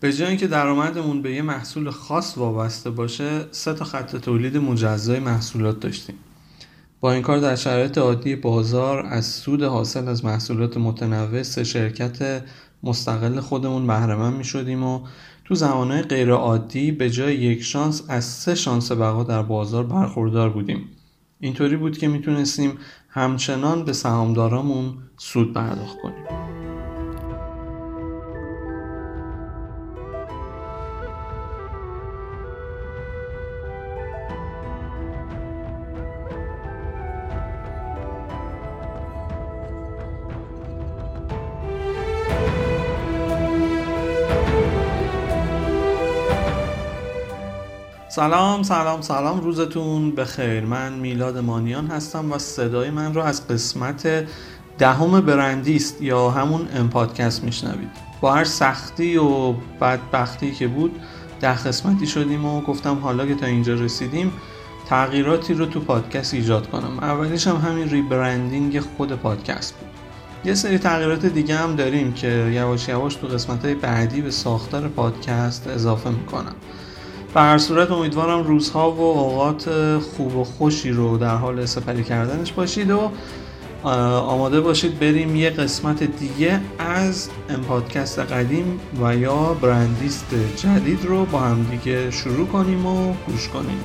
به جای اینکه درآمدمون به یه محصول خاص وابسته باشه سه تا خط تولید مجزای محصولات داشتیم. با این کار در شرایط عادی بازار از سود حاصل از محصولات متنوع سه شرکت مستقل خودمون بهرهمند می شدیم و تو زمانهای غیر عادی به جای یک شانس از سه شانس بقا در بازار برخوردار بودیم. اینطوری بود که می‌تونستیم همچنان به سهامدارامون سود پرداخت کنیم. سلام سلام سلام. روزتون بخیر. من میلاد مانیان هستم و صدای من رو از قسمت دهم برندیست یا همون ام پادکست میشنوید. با هر سختی و بدبختی که بود ده قسمتی شدیم و گفتم حالا که تا اینجا رسیدیم تغییراتی رو تو پادکست ایجاد کنم. اولیش هم همین rebranding خود پادکست بود. یه سری تغییرات دیگه هم داریم که یواش یواش تو قسمت بعدی به ساختار پادکست اضافه می‌کنم. به هر صورت امیدوارم روزها و اوقات خوب و خوشی رو در حال سپری کردنش باشید و آماده باشید بریم یه قسمت دیگه از ام پادکست قدیم و یا برندیست جدید رو با همدیگه شروع کنیم و گوش کنیم.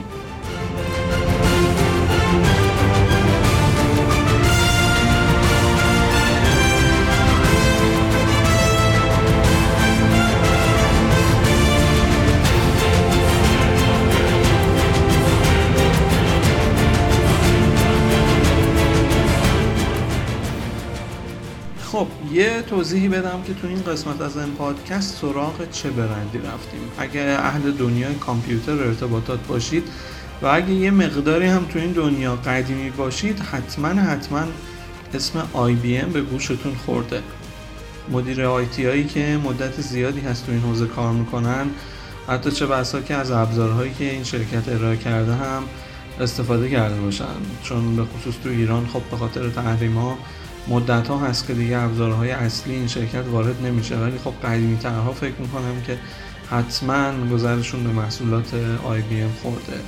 توضیحی بدم که تو این قسمت از این پادکست سراغ چه برندی رفتیم. اگه اهل دنیای کامپیوتر ارتباطات باشید و اگه یه مقداری هم تو این دنیا قدیمی باشید حتما حتما اسم IBM به گوشتون خورده. مدیر آیتی هایی که مدت زیادی هست تو این حوزه کار می‌کنن حتی چه بسا که از ابزارهایی که این شرکت ارائه کرده هم استفاده کرده باشن. چون به خصوص تو ایران خب به خاطر تحریم ها مدت ها هست که دیگه ابزارهای اصلی این شرکت وارد نمیشه. ولی خب قدیمی ترها فکر می‌کنم که حتما گذرشون به محصولات IBM خورده.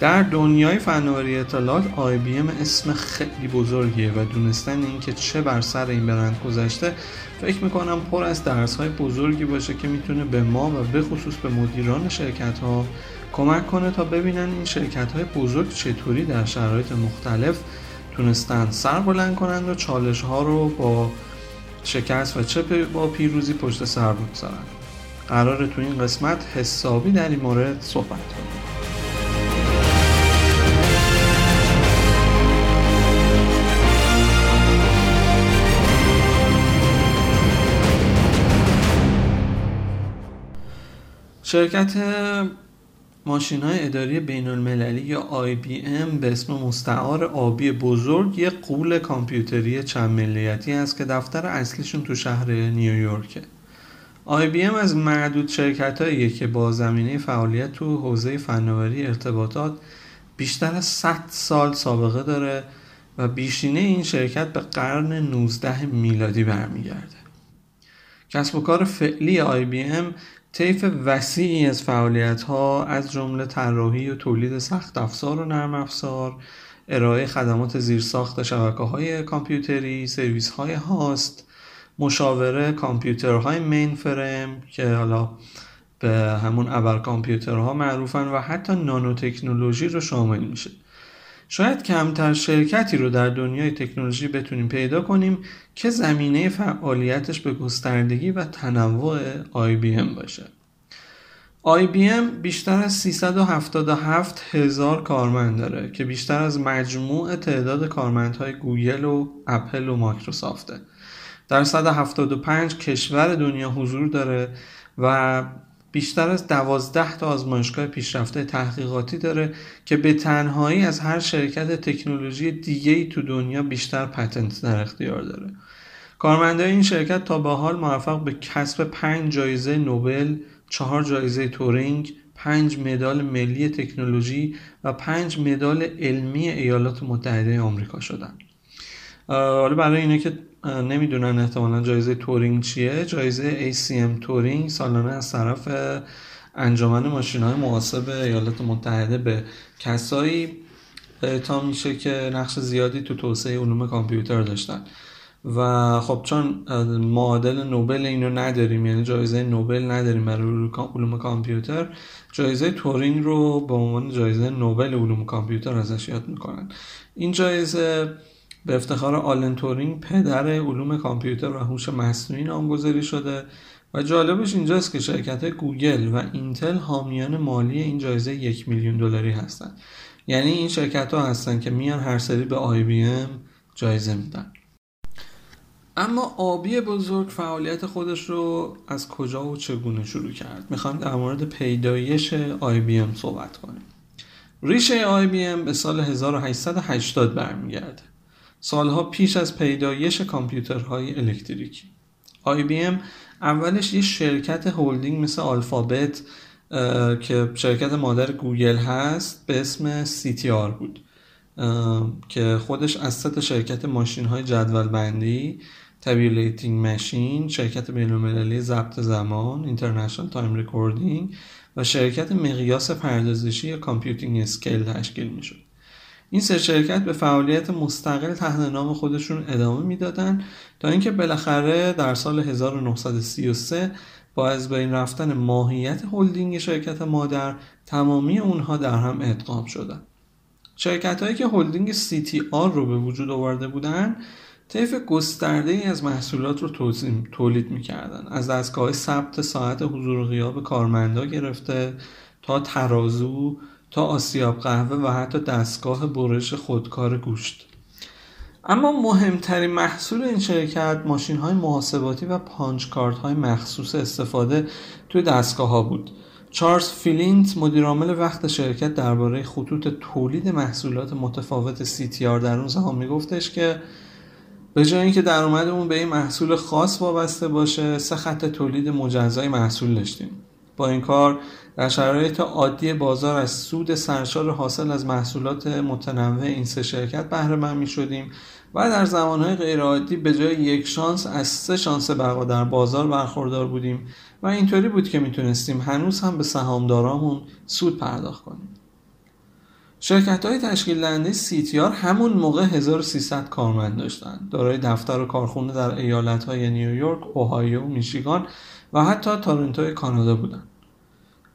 در دنیای فناوری اطلاعات IBM اسم خیلی بزرگیه و دونستن اینکه چه بر سر این برند گذشته فکر می‌کنم پر از درس های بزرگی باشه که می‌تونه به ما و به خصوص به مدیران شرکت ها کمک کنه تا ببینن این شرکت های بزرگ چطوری در شرایط مختلف تونستن سر بلند کنند و چالش ها رو با شکست و چه با پیروزی پشت سر بگذارن. قرار تو این قسمت حسابی در این مورد صحبت کنیم. شرکت ماشین های اداری بین المللی یا IBM به اسم مستعار آبی بزرگ یک قول کامپیوتری چند ملیتی است که دفتر اصلیشون تو شهر نیویورکه. IBM از معدود شرکت که با زمینه فعالیت تو حوزه فناوری ارتباطات بیشتر از 100 سال سابقه داره و بیشینه این شرکت به قرن 19 میلادی برمیگرده. کسب و کار فعلی IBM طیف وسیعی از فعالیت ها از جمله طراحی و تولید سخت افزار و نرم افزار ارائه خدمات زیرساخت شبکه های کامپیوتری سرویس های هاست مشاوره کامپیوترهای مین فرم که حالا به همون ابر کامپیوترها معروفن و حتی نانو تکنولوژی رو شامل میشه. شاید کمتر شرکتی رو در دنیای تکنولوژی بتونیم پیدا کنیم که زمینه فعالیتش به گستردگی و تنوع IBM باشه. IBM بیشتر از 377 هزار کارمند داره که بیشتر از مجموع تعداد کارمندهای گوگل و اپل و مایکروسافته. در 175 کشور دنیا حضور داره و بیشتر از دوازده تا آزمایشگاه پیشرفته تحقیقاتی داره که به تنهایی از هر شرکت تکنولوژی دیگه ای تو دنیا بیشتر پتنت در اختیار داره کارمندای این شرکت تا به حال موفق به کسب پنج جایزه نوبل، چهار جایزه تورینگ، پنج مدال ملی تکنولوژی و پنج مدال علمی ایالات متحده آمریکا شدن. حالا برای اینایی که نمی‌دونن احتمالا جایزه تورینگ چیه. جایزه ACM تورینگ سالانه از طرف انجمن ماشین های محاسب ایالات متحده به کسایی اعطا میشه که نقش زیادی تو توسعه علوم کامپیوتر داشتن. و خب چون معادل نوبل اینو نداریم یعنی جایزه نوبل نداریم برای علوم کامپیوتر جایزه تورینگ رو به عنوان جایزه نوبل علوم کامپیوتر ازش یاد می‌کنن. این جایزه به افتخار آلن تورینگ پدر علوم کامپیوتر و هوش مصنوعی نامگذاری شده و جالبش اینجاست که شرکت گوگل و اینتل حامیان مالی این جایزه یک میلیون دلاری هستند. یعنی این شرکت ها هستن که میان هر سری به آی بی ام جایزه میدن. اما آبی بزرگ فعالیت خودش رو از کجا و چگونه شروع کرد؟ می‌خوایم در مورد پیدایش آی بی ام صحبت کنیم. ریشه آی بی ام به سال 1880 برمیگرده. سالها پیش از پیدایش کامپیوترهای الکتریکی ام اولش یه شرکت هولدینگ مثل آلفابت که شرکت مادر گوگل هست به اسم CTR بود. که خودش از سه شرکت ماشین های جدول بندی Tabulating Machine شرکت بینالمللی ضبط زمان International Time Recording و شرکت مقیاس پردازشی یا Computing Scale تشکیل می شد این سه شرکت به فعالیت مستقل تحت نام خودشون ادامه می‌دادن تا اینکه بالاخره در سال 1933 با از بین رفتن ماهیت هلدینگ شرکت مادر تمامی اونها در هم ادغام شدن. شرکت هایی که هلدینگ CTR رو به وجود آورده بودن طیف گسترده ای از محصولات رو تولید می‌کردن. از دستگاه ثبت ساعت حضور و غیاب کارمندا گرفته تا ترازو تا آسیاب قهوه و حتی دستگاه برش خودکار گوشت. اما مهمترین محصول این شرکت ماشین های محاسباتی و punch card های مخصوص استفاده توی دستگاه ها بود. چارلز فلینت مدیرعامل وقت شرکت درباره خطوط تولید محصولات متفاوت CTR در اون زمان میگفتش که به جای اینکه درآمدمون به این محصول خاص وابسته باشه سه خط تولید مجزای محصول داشتیم. با این کار در شرایط عادی بازار از سود سرشار حاصل از محصولات متنوع این سه شرکت بهره مند می شدیم و در زمانهای غیرعادی به جای یک شانس از سه شانس بقا در بازار برخوردار بودیم و اینطوری بود که می‌تونستیم هنوز هم به سهامدارامون سود پرداخت کنیم شرکت های تشکیل دهنده CTR همون موقع 1300 کارمند داشتند دارای دفتر و کارخونه در ایالت های نیویورک، اوهایو، میشیگان و حتی تورنتو کانادا بودند.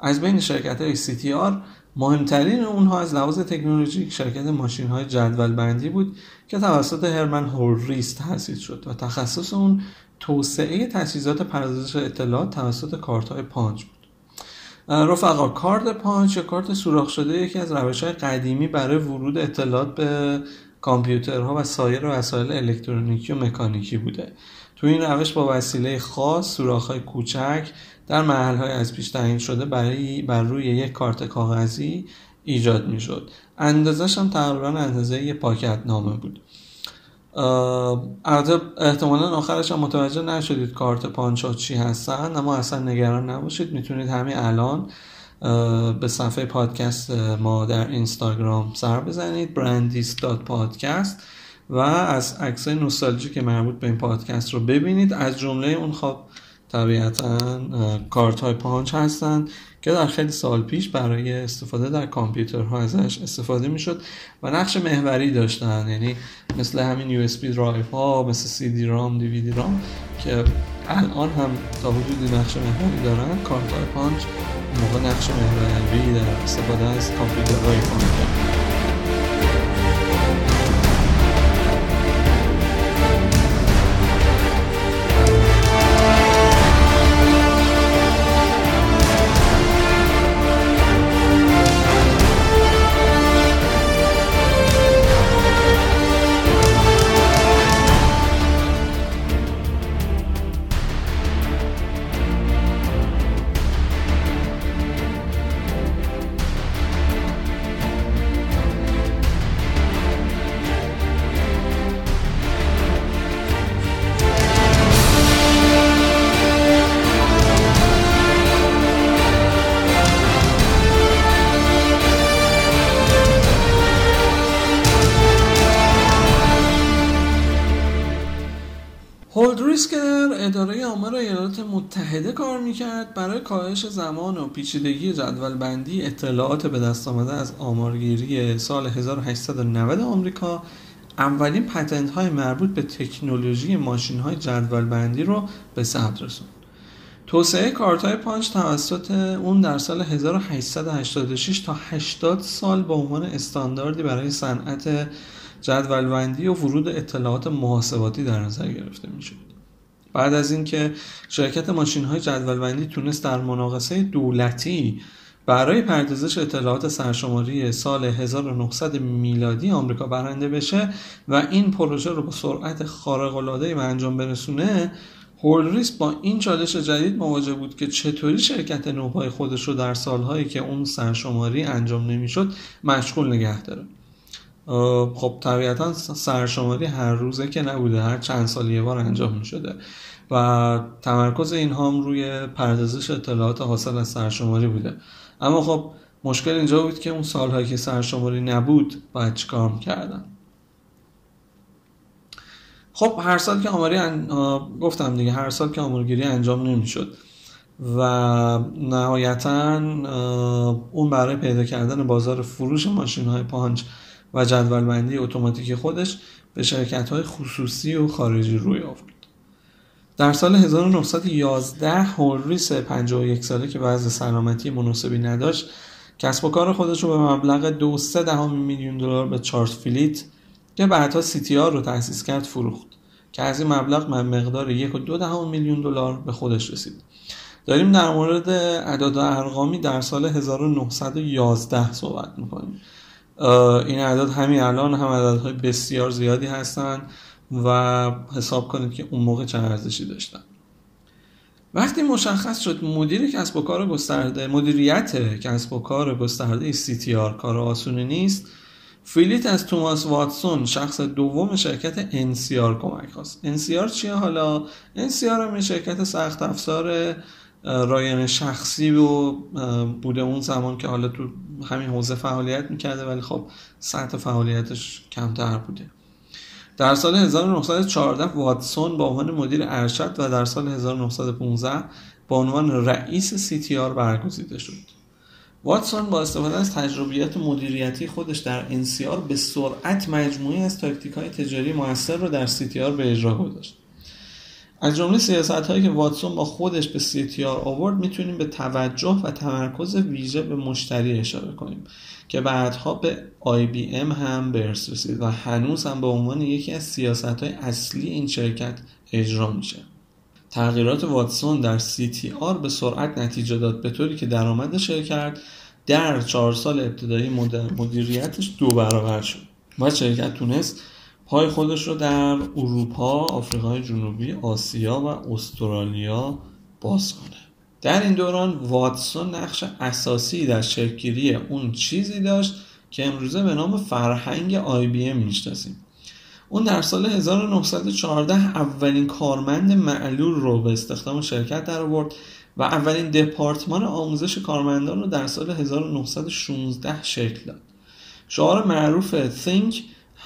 از بین شرکت های CTR مهمترین اونها از لحاظ تکنولوژیک شرکت ماشین های جدول بندی بود که توسط هرمن هوریس تأسیس شد و تخصص اون توسعه تجهیزات پردازش اطلاعات توسط کارت های پانچ بود. رفقا کارت پانچ یا کارت سوراخ شده یکی از روش های قدیمی برای ورود اطلاعات به کامپیوترها و سایر وسایل الکترونیکی و مکانیکی بوده. تو این روش با وسیله خاص سوراخ های کوچک در محل های از پیش تعیین شده برای بر روی یک کارت کاغذی ایجاد می شد اندازش هم تقریبا اندازه یک پاکت نامه بود. البته احتمالا آخرش هم متوجه نشدید کارت پانچا چی هستن اما اصلا نگران نباشید. می‌تونید همین الان به صفحه پادکست ما در اینستاگرام سر بزنید پادکست و از عکسای نوستالژی که مربوط به این پادکست رو ببینید. از جمله اون خب طبیعتا کارت های پانچ هستن که در خیلی سال پیش برای استفاده در کامپیوترها ازش استفاده می‌شد و نقش محوری داشتن. یعنی مثل همین USB drive ها مثل سی دی رام دی وی دی رام که الان هم تا حدودی نقش محوری دارن کارت های پانچ موقع نقش محوری در استفاده از کامپیوترهای پانچ متحده کار می‌کرد برای کاهش زمان و پیچیدگی جدول بندی اطلاعات به دست آمده از آمارگیری سال 1890 آمریکا اولین patent های مربوط به تکنولوژی ماشین های جدول بندی رو به ثبت رسوند توسعه کارت های پانچ توسط اون در سال 1886 تا 80 سال به عنوان استانداردی برای صنعت جدولبندی و ورود اطلاعات محاسباتی در نظر گرفته می‌شد. بعد از اینکه شرکت ماشین های جدولبندی تونست در مناقصه دولتی برای پردازش اطلاعات سرشماری سال 1900 میلادی آمریکا برنده بشه و این پروژه رو با سرعت خارق العاده به انجام برسونه هولریس با این چالش جدید مواجه بود که چطوری شرکت نوپای خودش رو در سالهایی که اون سرشماری انجام نمی‌شد مشغول نگه داره. خب طبیعتا سرشماری هر روزه که نبوده هر چند سال یه بار انجام می شده و تمرکز این هم روی پردازش اطلاعات حاصل از سرشماری بوده. اما خب مشکل اینجا بود که اون سالهایی که سرشماری نبود باید چیکار می‌کردن؟ خب هر سال که آماری گفتم دیگه هر سال که آمارگیری انجام نمی‌شد. و نهایتا اون برای پیدا کردن بازار فروش ماشین های پانچ و جدولبندی اتوماتیک خودش به شرکت های خصوصی و خارجی روی آورد. در سال 1911 هولریس 51 ساله که وضع سلامتی مناسبی نداشت کسب و کار خودش رو به مبلغ 2.3 میلیون دلار به چارلز فیلیت که بعدها سی تی آر رو تأسیس کرد فروخت. که از این مبلغ من مقدار یک و دو دهم میلیون دلار به خودش رسید. داریم در مورد اعداد ارقامی در سال 1911 صحبت می‌کنیم. این اعداد همین الان هم عددهای بسیار زیادی هستند و حساب کنید که اون موقع چه ارزشی داشتن وقتی مشخص شد مدیر کسب و کار گسترده مدیریت کسب و کار گسترده سی تی آر کار آسونی نیست فیلیت از توماس واتسون شخص دوم شرکت NCR کمک خواست NCR چیه حالا؟ NCR هم شرکت سخت افزار رایان شخصی و بوده اون زمان که حالا تو همین حوزه فعالیت می‌کرده ولی خب سطح فعالیتش کمتر بوده. در سال 1914 واتسون با عنوان مدیر ارشد و در سال 1915 با عنوان رئیس سی تی آر برگزیده شد. واتسون با استفاده از تجربیات مدیریتی خودش در انسیار به سرعت مجموعی از تاکتیک های تجاری موثر رو در سیتیار به اجرا گذاشت. از جمله سیاست هایی که واتسون با خودش به سیتیار آورد می‌تونیم به توجه و تمرکز ویژه به مشتری اشاره کنیم که بعدها به ام هم برس رسید و هنوز هم به عنوان یکی از سیاست های اصلی این شرکت اجرا میشه. تغییرات واتسون در CTR به سرعت نتیجه داد به طوری که درآمد شرکت در چهار سال ابتدایی مدیریتش دو برابر شد. و شرکت تونست پای خودش رو در اروپا، آفریقای جنوبی، آسیا و استرالیا باز کنه در این دوران واتسون نقش اساسی در شکلگیری اون چیزی داشت که امروزه به نام فرهنگ آی بی ام می‌شناسیم اون در سال 1914 اولین کارمند معلول رو به استخدام شرکت در آورد و اولین دپارتمان آموزش کارمندان رو در سال 1916 شکل داد. شعار معروف Think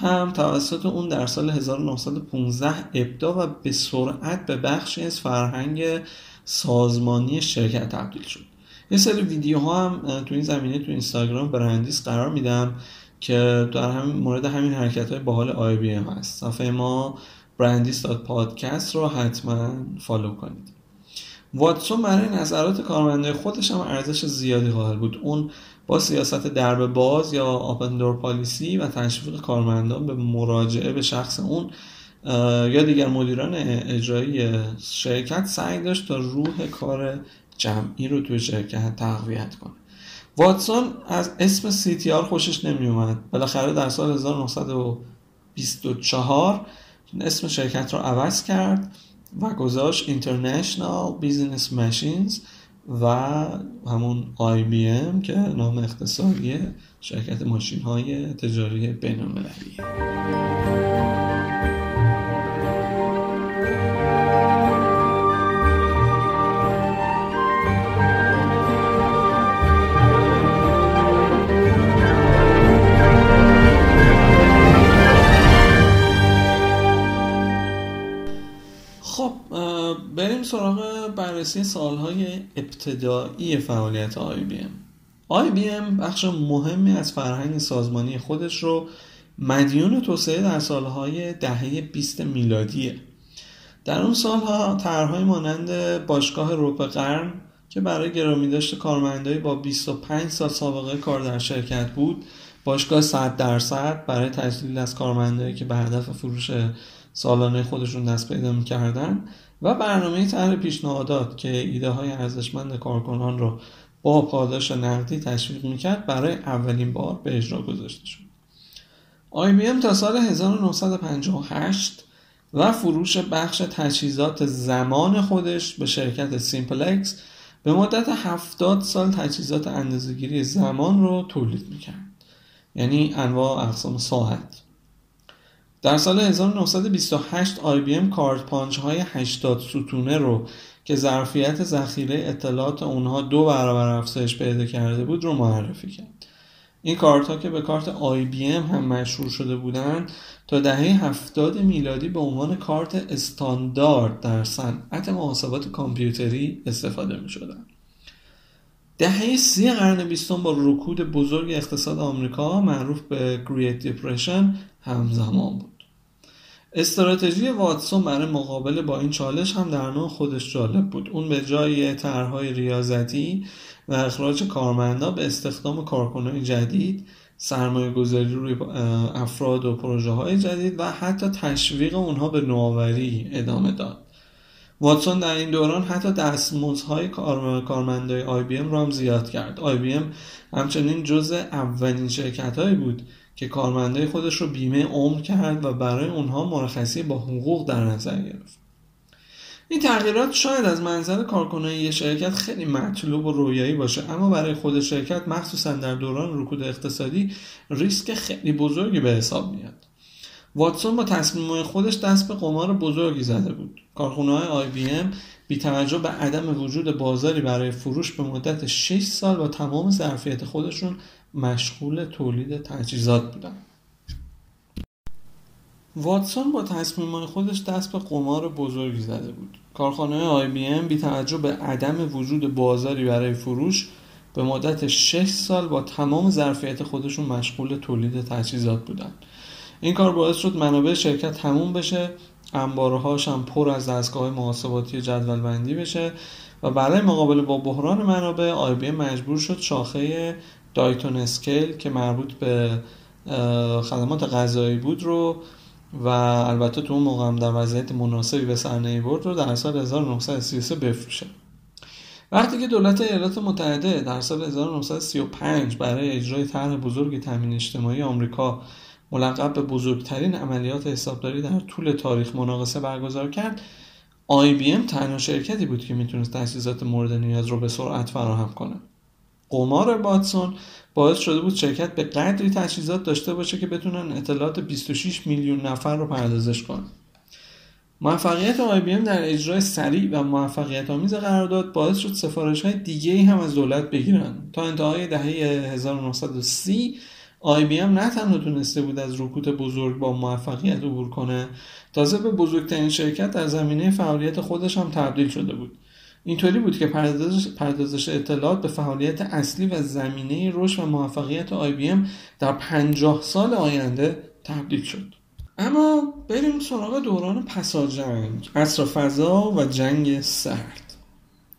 هم توسط اون در سال 1915 ابدا و به سرعت به بخشی از فرهنگ سازمانی شرکت تبدیل شد. یه سری ویدیوها هم تو این زمینه تو اینستاگرام برندیس قرار میدم که در همین مورد همین حرکت های باحال آی بی ام هست. صفحه ما برندیس پادکست رو حتما فالو کنید. واتسون برای نظرات کارمندای خودش هم ارزش زیادی قائل بود. اون با سیاست درب باز یا open door policy و تشویق کارمندان به مراجعه به شخص اون یا دیگر مدیران اجرایی شرکت سعی داشت تا روح کار جمعی رو توی شرکت تقویت کنه. واتسون از اسم CTR خوشش نمی اومد بالاخره در سال 1924 اسم شرکت رو عوض کرد و گذاشت International Business Machines و همون IBM که نام اختصاری شرکت ماشین های تجاری بینالمللیه خب بریم سراغ بررسی سالهای ابتدایی فعالیت آی بی ام. بخش مهمی از فرهنگ سازمانی خودش رو مدیون توسعه در سالهای دهه 20 میلادیه در اون سالها طرحهای مانند باشگاه روپ قرن که برای گرامی داشته کارمندایی با 25 سال سابقه کار در شرکت بود باشگاه 100 درصد برای تجلیل از کارمندایی که به هدف فروش سالانه خودشون دست پیدا می‌کردن و برنامه طرح پیشنهادات که ایده های ارزشمند کارکنان رو با پاداش نقدی تشویق می‌کرد برای اولین بار به اجرا گذاشته شد. IBM تا سال 1958 و فروش بخش تجهیزات زمان خودش به شرکت سیمپلکس به مدت 70 سال تجهیزات اندازهگیری زمان رو تولید می‌کرد. یعنی انواع اقسام ساعت در سال 1928 IBM کارت پانچ های 80 ستونه رو که ظرفیت ذخیره اطلاعات اونها دو برابر افزایش پیدا کرده بود رو معرفی کرد این کارت ها که به کارت IBM هم مشهور شده بودند تا دهه 70 میلادی به عنوان کارت استاندارد در صنعت محاسبات کامپیوتری استفاده می شدن. دهه سی قرن بیستم با رکود بزرگ اقتصاد آمریکا معروف به Great Depression همزمان بود. استراتژی واتسون برای مقابله با این چالش هم در نوع خودش جالب بود. اون به جای طرحهای ریاضتی و اخراج کارمندا به استخدام کارکنان جدید سرمایه گذاری روی افراد و پروژه های جدید و حتی تشویق اونها به نوآوری ادامه داد. واتسون در این دوران حتی دستمزدهای کارمندای آی بی ام را هم زیاد کرد. آی بی ام همچنین جز اولین شرکت هایی بود که کارمندای خودش رو بیمه عمر کرد و برای اونها مرخصی با حقوق در نظر گرفت. این تغییرات شاید از منظر کارکنان یه شرکت خیلی مطلوب و رویایی باشه اما برای خود شرکت مخصوصا در دوران رکود اقتصادی ریسک خیلی بزرگی به حساب میاد. واتسون با تصمیم خودش دست به قمار بزرگی زده بود. کارخونه های آی بی ام بی توجه به عدم وجود بازاری برای فروش به مدت 6 سال با تمام ظرفیت خودشون مشغول تولید تجهیزات بودن. واتسون با تصمیم خودش دست به قمار بزرگی زده بود. کارخانه آی بی ام بی توجه به عدم وجود بازاری برای فروش به مدت 6 سال با تمام ظرفیت خودشون مشغول تولید تجهیزات بودن. این کار باعث شد منابع شرکت تموم بشه انبارهاش هم پر از دستگاه محاسباتی جدول بندی بشه و برای مقابله با بحران منابع آی بی مجبور شد شاخه دایتون اسکیل که مربوط به خدمات غذایی بود رو و البته تو اون موقع هم در وضعیت مناسبی به صحنه برد رو در سال 1933 بفروشه. وقتی که دولت ایالات متحده در سال 1935 برای اجرای طرح بزرگ تامین اجتماعی آمریکا ملقب به بزرگترین عملیات حسابداری در طول تاریخ مناقصه برگزار کرد IBM تنها شرکتی بود که می‌تونست تجهیزات مورد نیاز رو به سرعت فراهم کنه. قمار باتسون باعث شده بود شرکت به قدری تجهیزات داشته باشه که بتونن اطلاعات 26 میلیون نفر رو پردازش کنن. موفقیت آی بی در اجرای سریع و موفقیت آمیز قرارداد باعث شد سفارش های دیگه هم از دولت بگیرن. تا انتهای دهه 1930 آی بی ام نه تنها تونسته بود از رکود بزرگ با موفقیت عبور کنه تازه به بزرگترین شرکت در زمینه فعالیت خودش هم تبدیل شده بود. اینطوری بود که پردازش, پردازش اطلاعات به فعالیت اصلی و زمینه رشد و موفقیت آی بی ام در پنجاه سال آینده تبدیل شد. اما بریم سراغ دوران پسا جنگ عصر فضا و جنگ سرد.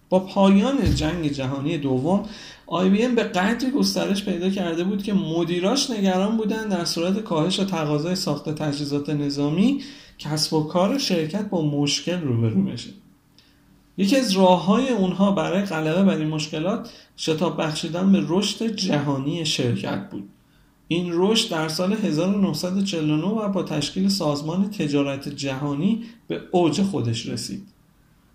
با پایان جنگ جهانی دوم آی بی ام به قدری گسترش پیدا کرده بود که مدیراش نگران بودن در صورت کاهش تقاضای ساخت تجهیزات نظامی کسب و کار شرکت با مشکل روبرو بشه. یکی از راه های اونها برای غلبه بر این مشکلات شتاب بخشیدن به رشد جهانی شرکت بود. این رشد در سال 1949 و با تشکیل سازمان تجارت جهانی به اوج خودش رسید.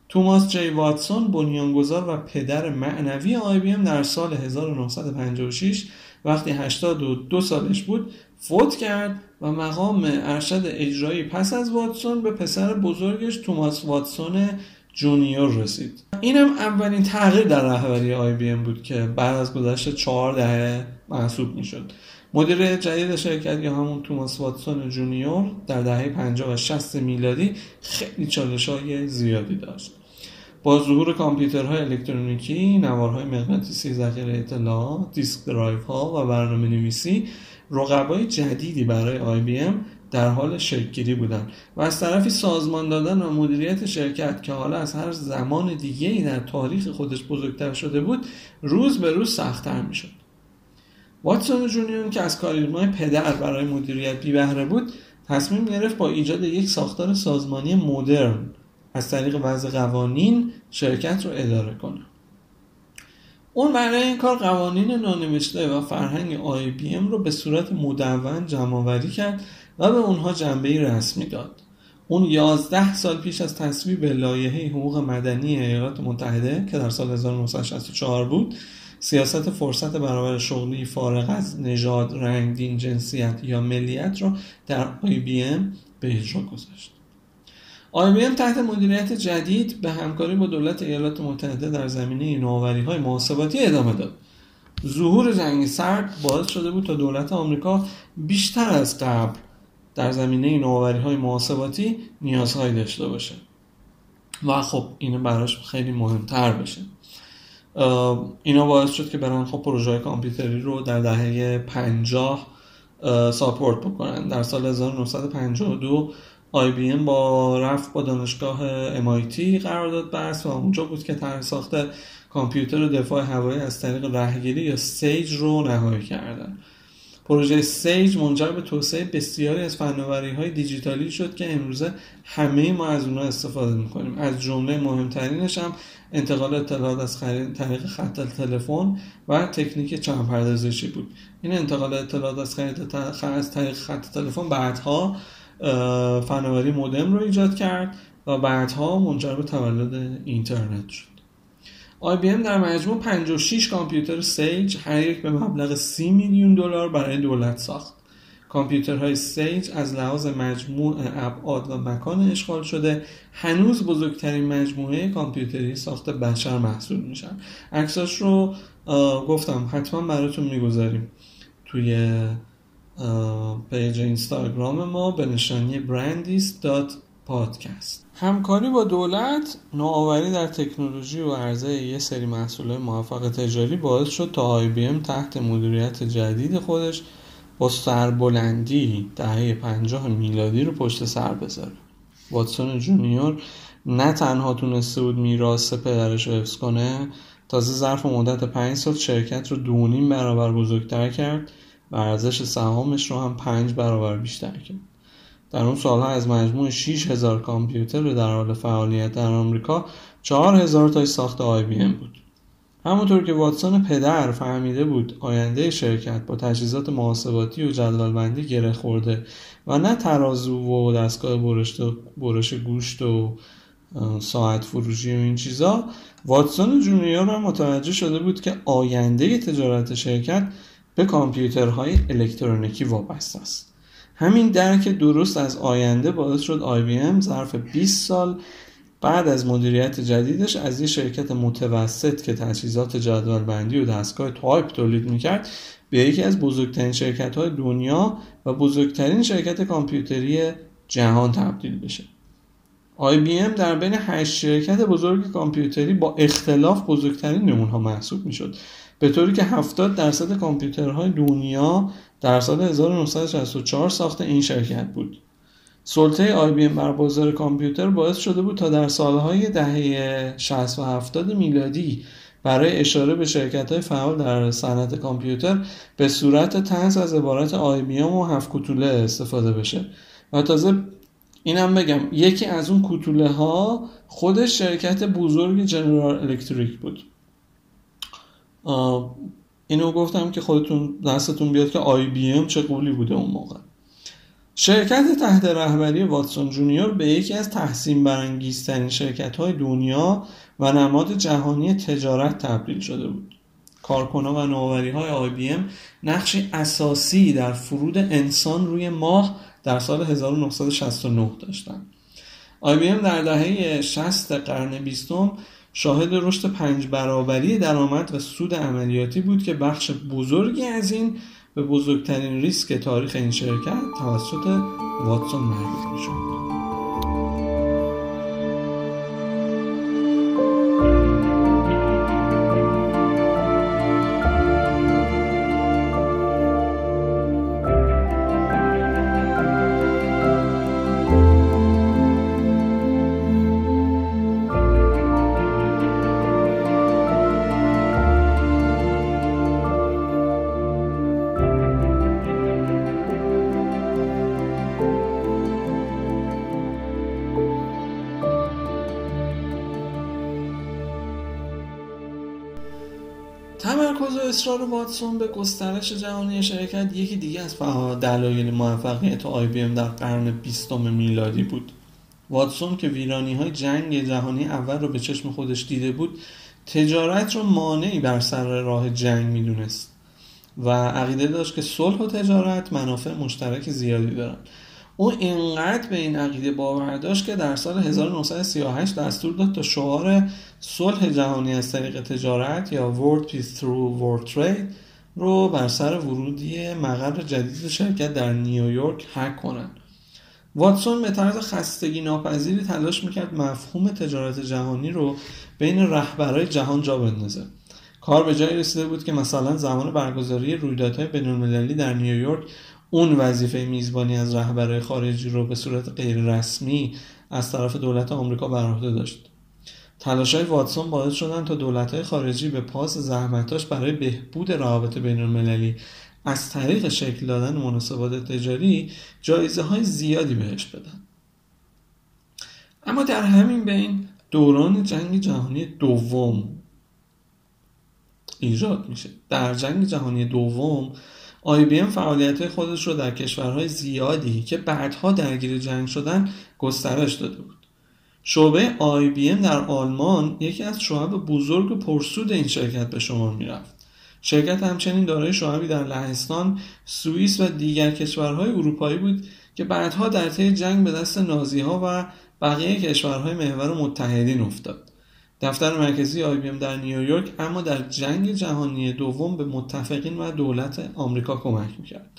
توماس جی واتسون بنیانگذار و پدر معنوی آی بی ام در سال 1956 وقتی 82 سالش بود فوت کرد و مقام ارشد اجرایی پس از واتسون به پسر بزرگش توماس واتسون جونیور رسید. اینم اولین تغییر در رهبری آی بی ام بود که بعد از گذشت چهار دهه محسوب می‌شد. مدیر جدید شرکت یا همون توماس واتسون جونیور در دهه 50 و 60 میلادی خیلی چالش های زیادی داشت. با ظهور کامپیوترهای الکترونیکی، نوارهای مغناطیسی ذخیره اطلاعات، disk drive ها و برنامه نویسی رقبای جدیدی برای آی بی ام در حال شکلگیری بودند و از طرفی سازمان دادن و مدیریت شرکت که حالا از هر زمان دیگه ای در تاریخ خودش بزرگتر شده بود روز به روز سختتر می‌شد. واتسون جونیور که از کاریزمای پدر برای مدیریت بی بهره بود تصمیم گرفت با ایجاد یک ساختار سازمانی مدرن از طریق وضع قوانین شرکت رو اداره کنه. اون برای این کار قوانین نانوشته و فرهنگ آی بی ام رو به صورت مدون جمعآوری کرد و به اونها جنبه رسمی داد اون 11 سال پیش از تصویب لایحه حقوق مدنی ایالات متحده که در سال 1964 بود سیاست فرصت برابر شغلی فارغ از نژاد، رنگ، دین، جنسیت یا ملیت را در ام به اجرا گذاشت. ام تحت مدیریت جدید به همکاری با دولت ایالات متحده در زمینه نوآوری های محاسباتی ادامه داد. ظهور جنگ سرد باعث شده بود تا دولت آمریکا بیشتر از قبل در زمینه نوآوری های محاسباتی نیازهایی داشته باشه. و خب این براش خیلی مهمتر بشه. اینا باعث شد که برن خب پروژه کامپیوتری رو در دهه 50 support بکنن. در سال 1952 آی بی ام با رفت با دانشگاه MIT قرارداد بست و اونجا بود که طرح ساخت کامپیوتر دفاع هوایی از طریق رهگیری یا SAGE رو نهایی کردن. پروژه SAGE منجر به توسعه بسیاری از فناوری های دیجیتالی شد که امروزه همه ما از اونها استفاده می‌کنیم. از جمله مهمترینش هم انتقال اطلاعات از طریق خط تلفن و تکنیک چند پردازشی بود. این انتقال اطلاعات از, از طریق خط تلفن بعدها فناوری مودم رو ایجاد کرد و بعدها منجر به تولد اینترنت شد. IBM در مجموع 56 کامپیوتر سیج هر یک به مبلغ 30 میلیون دلار برای دولت ساخت. کامپیوترهای سیج از لحاظ مجموع ابعاد و مکان اشغال شده. هنوز بزرگترین مجموعه کامپیوتری ساخت بشر محسوب میشن. عکساش رو گفتم حتما براتون می‌گذاریم. توی پیج اینستاگرام ما به نشانی پادکست. همکاری با دولت نوآوری در تکنولوژی و عرضه یه سری محصولات موفق تجاری باعث شد تا آی بی ام تحت مدیریت جدید خودش با سربلندی دهه پنجاه میلادی رو پشت سر بذاره. واتسون جونیور نه تنها تونسته بود میراث پدرش رو حفظ کنه تازه ظرف مدت پنج سال شرکت رو دونیم برابر بزرگتر کرد و ارزش سهامش رو هم پنج برابر بیشتر کرد. در اون سالها از مجموع 6000 کامپیوتر در حال فعالیت در آمریکا 4000 تای ساخت آی بی ام بود. همونطور که واتسون پدر فهمیده بود آینده شرکت با تجهیزات محاسباتی و جدولبندی گره خورده و نه ترازو و دستگاه برش, برش گوشت و ساعت فروشی و این چیزا واتسون جونیور هم متوجه شده بود که آینده تجارت شرکت به کامپیوترهای الکترونیکی وابسته است. همین درک درست از آینده باعث شد IBM ظرف 20 سال بعد از مدیریت جدیدش از یه شرکت متوسط که تجهیزات جدول بندی و دستگاه تایپ تولید می‌کرد به یکی از بزرگترین شرکت های دنیا و بزرگترین شرکت کامپیوتری جهان تبدیل بشه. IBM در بین هشت شرکت بزرگ کامپیوتری با اختلاف بزرگترین نمونها محسوب می‌شد به طوری که 70 درصد کامپیوترهای دنیا در سال 1964 ساخت این شرکت بود. سلطه آی بی بر بازار کامپیوتر باعث شده بود تا در سالهای دهه 60 و 70 میلادی برای اشاره به شرکت های فعال در صنعت کامپیوتر به صورت طنز از عبارت آی بی ام و هفت کوتوله استفاده بشه. و تازه اینم بگم یکی از اون کوتوله ها خودش شرکت بزرگ جنرال الکتریک بود. اینو گفتم که خودتون دستتون بیاد که آی بی ام چه غولی بوده اون موقع شرکت تحت رهبری واتسون جونیور به یکی از تحسین برانگیزترین شرکت های دنیا و نماد جهانی تجارت تبدیل شده بود کارکنان و نوآوری های آی بی ام نقشی اساسی در فرود انسان روی ماه در سال 1969 داشتند. آی بی ام در دهه 60 قرن بیستم شاهد رشد پنج برابری درآمد و سود عملیاتی بود که بخش بزرگی از این به بزرگترین ریسک تاریخ این شرکت توسط واتسون مربوط شد. واتسون به گسترش جهانی شرکت یکی دیگه از دلایل موفقیت آی بی ام در قرن بیستم میلادی بود. واتسون که ویرانی های جنگ جهانی اول رو به چشم خودش دیده بود تجارت رو مانعی بر سر راه جنگ می‌دونست و عقیده داشت که صلح و تجارت منافع مشترک زیادی دارن. او اینقدر به این عقیده باور داشت که در سال 1938 دستور داد تا شعار صلح جهانی از طریق تجارت یا World Peace Through World Trade رو بر سر ورودی مقر جدید شرکت در نیویورک حک کنند. واتسون به طرز خستگی ناپذیری تلاش می‌کرد مفهوم تجارت جهانی رو بین رهبرای جهان جا بندازه کار به جایی رسیده بود که مثلا زمان برگزاری رویدادهای بینالمللی در نیویورک اون وظیفه میزبانی از رهبرهای خارجی رو به صورت غیر رسمی از طرف دولت آمریکا بر عهده داشت. های واتسون باعث شدن تا دولت‌های خارجی به پاس زحمتاش برای بهبود روابط بین المللی از طریق شکل دادن مناسبات تجاری جایزه های زیادی بهش بدن. اما در همین بین دوران جنگ جهانی دوم ایجاد میشه. در جنگ جهانی دوم ام فعالیت خودش رو در کشورهای زیادی که بعدها درگیر جنگ شدن گسترش داده بود شعبه ام در آلمان یکی از شعب بزرگ و پرسود این شرکت به شما می‌رفت شرکت همچنین دارای شعبی در لهستان، سوئیس و دیگر کشورهای اروپایی بود که بعدها در طی جنگ به دست نازی ها و بقیه کشورهای محور متحدین افتاد. دفتر مرکزی آی بی ام در نیویورک اما در جنگ جهانی دوم به متفقین و دولت آمریکا کمک می‌کرد.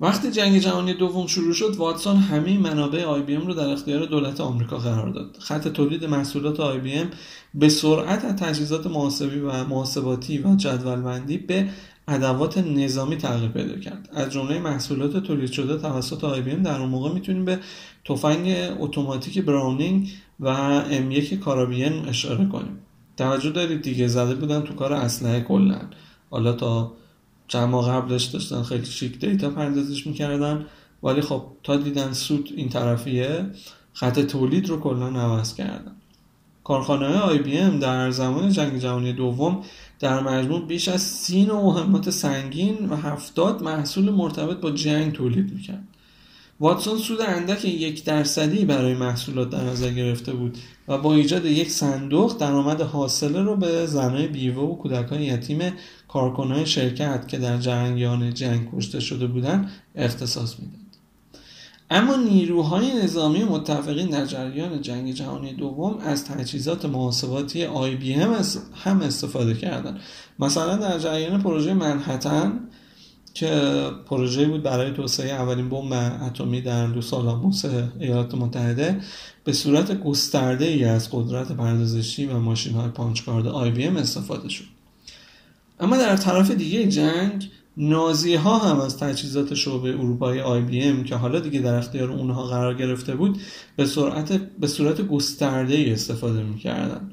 وقتی جنگ جهانی دوم شروع شد واتسون همه منابع آی بی ام رو در اختیار دولت آمریکا قرار داد خط تولید محصولات آی بی ام به سرعت از تجهیزات محاسبی و محاسباتی و جدولبندی به ادوات نظامی تغییر پیدا کرد از جمله محصولات تولید شده توسط آی بی ام در اون موقع می‌تونیم به تفنگ اتوماتیک براونینگ و ام یک کارابین اشاره کنیم. توجه دارید دیگه زده بودن تو کار اسلحه کلا حالا تا چند ماه قبلش داشتن خیلی شیک data پردازش می‌کردن ولی خب تا دیدن سود این طرفیه خط تولید رو کلا عوض کردن. کارخانه های آی بی ام در زمان جنگ جهانی دوم در مجموع بیش از سی نوع مهمات سنگین و هفتاد محصول مرتبط با جنگ تولید می‌کرد واتسون سود اندک یک درصدی برای محصولات در نظر گرفته بود و با ایجاد یک صندوق درآمد حاصله رو به زنای بیوه و کودکان یتیم کارکنان شرکت که در جنگیان جنگ کشته شده بودند اختصاص می‌داد. اما نیروهای نظامی متفقین در جریان جنگ جهانی دوم از تجهیزات محاسباتی آی بی هم, استفاده کردند. مثلا در جریان پروژه منحتن که پروژه بود برای توسعه اولین بمب اتمی در دو سال ایالات متحده به صورت گسترده ای از قدرت پردازشی و ماشین های پانچکارد ام استفاده شد. اما در طرف دیگه جنگ نازی ها هم از تجهیزات شعبه اروپایی ام که حالا دیگه در اختیار اونها قرار گرفته بود به, سرعت به صورت گسترده ای استفاده می‌کردن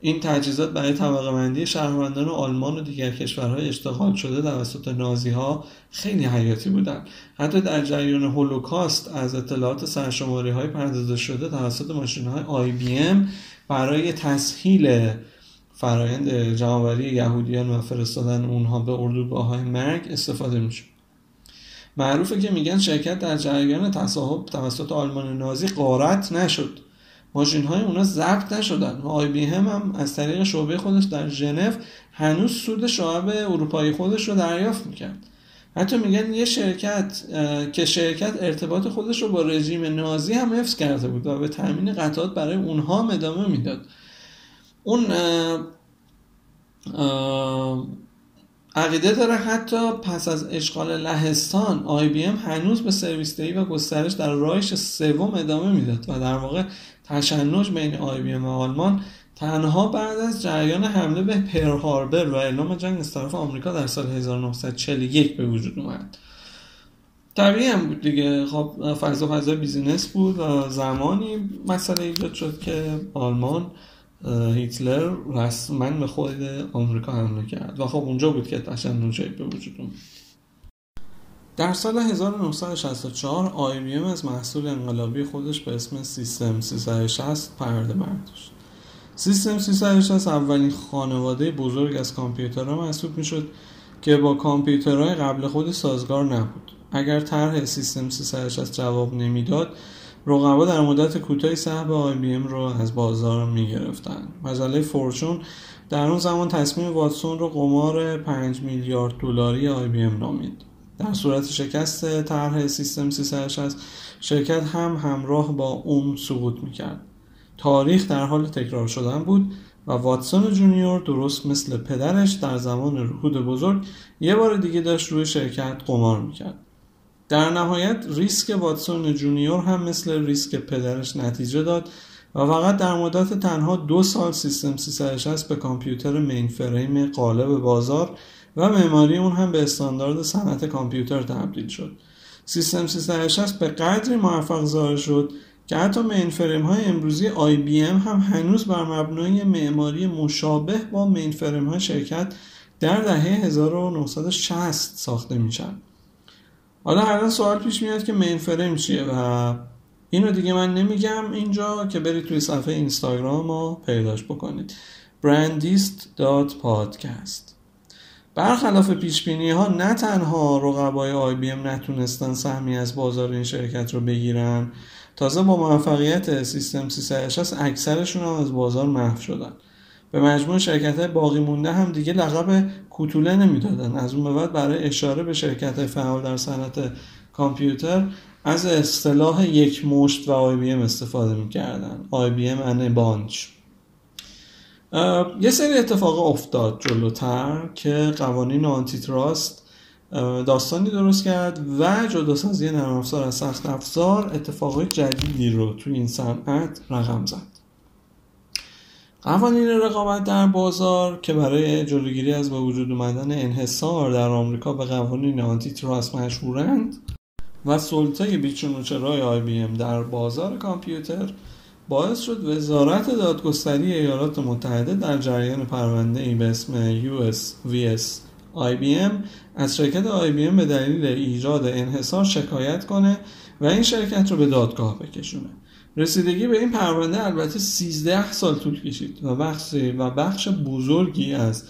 این تجهیزات برای طبقه بندی شهروندان آلمان و دیگر کشورهای اشتغال شده توسط نازی ها خیلی حیاتی بودند. حتی در جریان هولوکاست از اطلاعات سرشماری های پردازش شده توسط ماشین های آی بی ام برای تسهیل فرایند جمعوری یهودیان و فرستادن اونها به اردوگاه های مرگ استفاده میشه معروفه که میگن شرکت در جریان تصاحب توسط آلمان نازی قارت نشد. ماشین های اونا ضبط نشدن و آی هم, هم از طریق شعبه خودش در ژنو هنوز سود شعب اروپایی خودش رو دریافت می‌کرد. حتی میگن یه شرکت که شرکت ارتباط خودش رو با رژیم نازی هم حفظ کرده بود و به تامین قطعات برای اونها ادامه می‌داد. اون عقیده داره حتی پس از اشغال لهستان آی بی هنوز به سرویس و گسترش در رایش سوم ادامه می‌داد و در واقع تشنج بین آی بی ام و آلمان تنها بعد از جریان حمله به پرل هاربر و اعلام جنگ از طرف آمریکا در سال 1941 به وجود اومد. طبیعی هم بود دیگه. خب فضا فضا business بود و زمانی مسئله ایجاد شد که آلمان هیتلر رسما به خود آمریکا حمله کرد و خب اونجا بود که تشنج به وجود اومد. در سال 1964 آی بی ام از محصول انقلابی خودش به اسم سیستم 360 پرده برداشت. سیستم 360 اولین خانواده بزرگ از کامپیوترها محسوب می‌شد که با کامپیوترهای قبل خود سازگار نبود. اگر طرح سیستم 360 جواب نمی‌داد رقبا در مدت کوتاهی سهم ام رو از بازار می‌گرفتند. مجله فورچون در اون زمان تصمیم واتسون رو قمار 5 میلیارد دلاری ام نامید. در صورت شکست طرح سیستم 360 شرکت هم همراه با اون سقوط می‌کرد. تاریخ در حال تکرار شدن بود و واتسون جونیور درست مثل پدرش در زمان رکود بزرگ یه بار دیگه داشت روی شرکت قمار می‌کرد. در نهایت ریسک واتسون جونیور هم مثل ریسک پدرش نتیجه داد و فقط در مدت تنها دو سال سیستم 360 به کامپیوتر mainframe غالب بازار و معماری اون هم به استاندارد صنعت کامپیوتر تبدیل شد. سیستم 360 به قدری موفق ظاهر شد که حتی mainframe های امروزی آی بی ام هم هنوز بر مبنای معماری مشابه با mainframe های شرکت در دهه 1960 ساخته میشن. حالا الان سوال پیش میاد که مین فریم چیه و اینو دیگه من نمیگم اینجا که برید توی صفحه اینستاگرام رو پیداش بکنید. brandist.podcast برخلاف پیش بینی ها نه تنها رقبای آی بی ام نتونستن سهمی از بازار این شرکت رو بگیرن تازه با موفقیت سیستم 360 اکثرشون هم از بازار محو شدن. به مجموع شرکت های باقی مونده هم دیگه لقب کوتوله نمی‌دادن. از اون به بعد برای اشاره به شرکت های فعال در صنعت کامپیوتر از اصطلاح یک مشت و آی بی ام استفاده می‌کردن. IBM and BUNCH. یه سری اتفاق افتاد جلوتر که قوانین antitrust داستانی درست کرد و جداسازی نرم افزار از سخت افزار اتفاقای جدیدی رو توی این صنعت رقم زد. قوانین رقابت در بازار که برای جلوگیری از به وجود اومدن انحصار در آمریکا به قوانین آنتی تراست مشهورند و سلطه بیچون و چرای آی بی ام در بازار کامپیوتر باعث شد وزارت دادگستری ایالات متحده در جریان پرونده ای به اسم USVS IBM از شرکت IBM به دلیل ایجاد انحصار شکایت کنه و این شرکت رو به دادگاه بکشونه. رسیدگی به این پرونده البته 13 سال طول کشید و بخش و بخش بزرگی از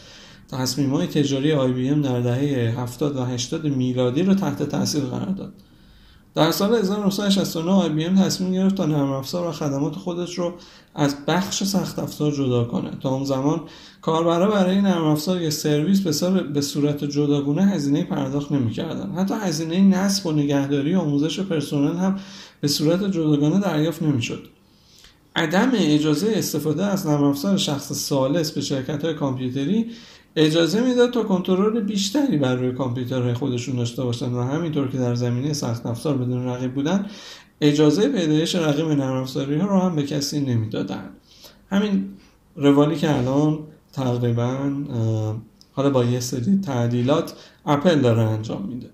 تصمیم های تجاری IBM در دهه 70 و 80 میلادی رو تحت تاثیر قرار داد. در سال 1969 IBM تصمیم گرفت تا نرم افزار و خدمات خودش رو از بخش سخت افزار جدا کنه. تا اون زمان کاربرا برای نرم افزار یا سرویس به صورت جداگونه هزینه پرداخت نمی‌کردن حتی هزینه نصب و نگهداری و آموزش پرسنل هم به صورت جداگانه دریافت نمی‌شد. عدم اجازه استفاده از نرم افزار شخص سالس به شرکت های کامپیوتری اجازه می‌داد تا کنترل بیشتری بر روی کامپیوترهای خودشون داشته باشن و همینطور که در زمینه سخت افزار بدون رقیب بودن اجازه پیدایش رقیب نرم افزاری ها رو هم به کسی نمی‌دادن. همین روالی که الان تقریبا حالا با یه سری تعدیلات اپل داره انجام میده.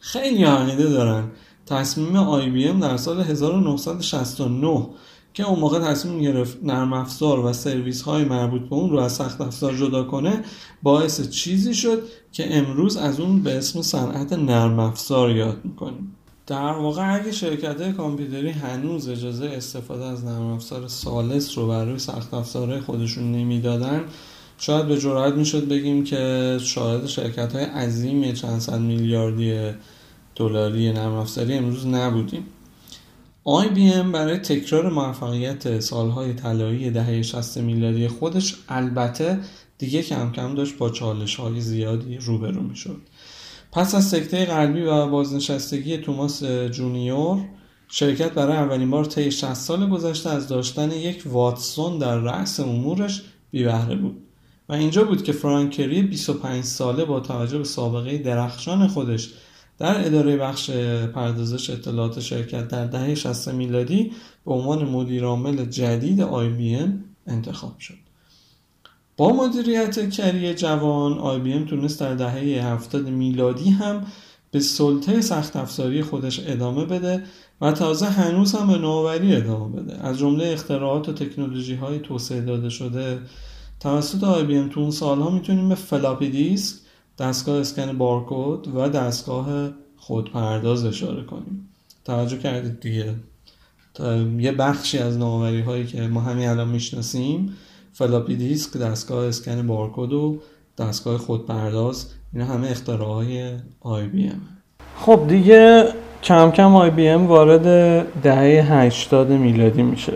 خیلی عقیده دارن. تصمیم ام در سال 1969 که اون موقع تصمیم گرفت نرم افزار و سرویس های مربوط به اون رو از سخت افزار جدا کنه باعث چیزی شد که امروز از اون به اسم صنعت نرم افزار یاد می‌کنیم. در واقع اگه شرکت کامپیوتری هنوز اجازه استفاده از نرم افزار سالس رو برای سخت افزارهای خودشون نمی‌دادن شاید به جرات می‌شد بگیم که شاهد شرکت های عظیم چند میلیاردی دلاری نرم افزاری امروز نبودیم. IBM برای تکرار موفقیت سالهای طلایی دهه 60 میلادی خودش البته دیگه کم کم داشت با چالش های زیادی روبرو می شد پس از سکته قلبی و بازنشستگی توماس جونیور شرکت برای اولین بار طی 60 سال گذشته از داشتن یک واتسون در رأس امورش بی بهره بود و اینجا بود که فرانکری 25 ساله با توجه به سابقه درخشان خودش در اداره بخش پردازش اطلاعات شرکت در دهه 60 میلادی به عنوان مدیرعامل جدید IBM انتخاب شد. با مدیریت کری جوان IBM تونست در دهه 70 میلادی هم به سلطه سخت افزاری خودش ادامه بده و تازه هنوز هم به نوآوری ادامه بده از جمله اختراعات و تکنولوژی های توسعه داده شده توسط IBM تو اون سالها می‌تونیم به فلاپی دیسک دستگاه اسکن بارکد و دستگاه خودپرداز اشاره کنیم. توجه کردید دیگه. یه بخشی از نوآوری هایی که ما همین الان می‌شناسیم فلاپی دیسک دستگاه اسکن بارکد و دستگاه خودپرداز اینا همه اختراعهای آی بی ام. خب دیگه کم کم آی بی ام وارد دهه 80 میلادی میشه.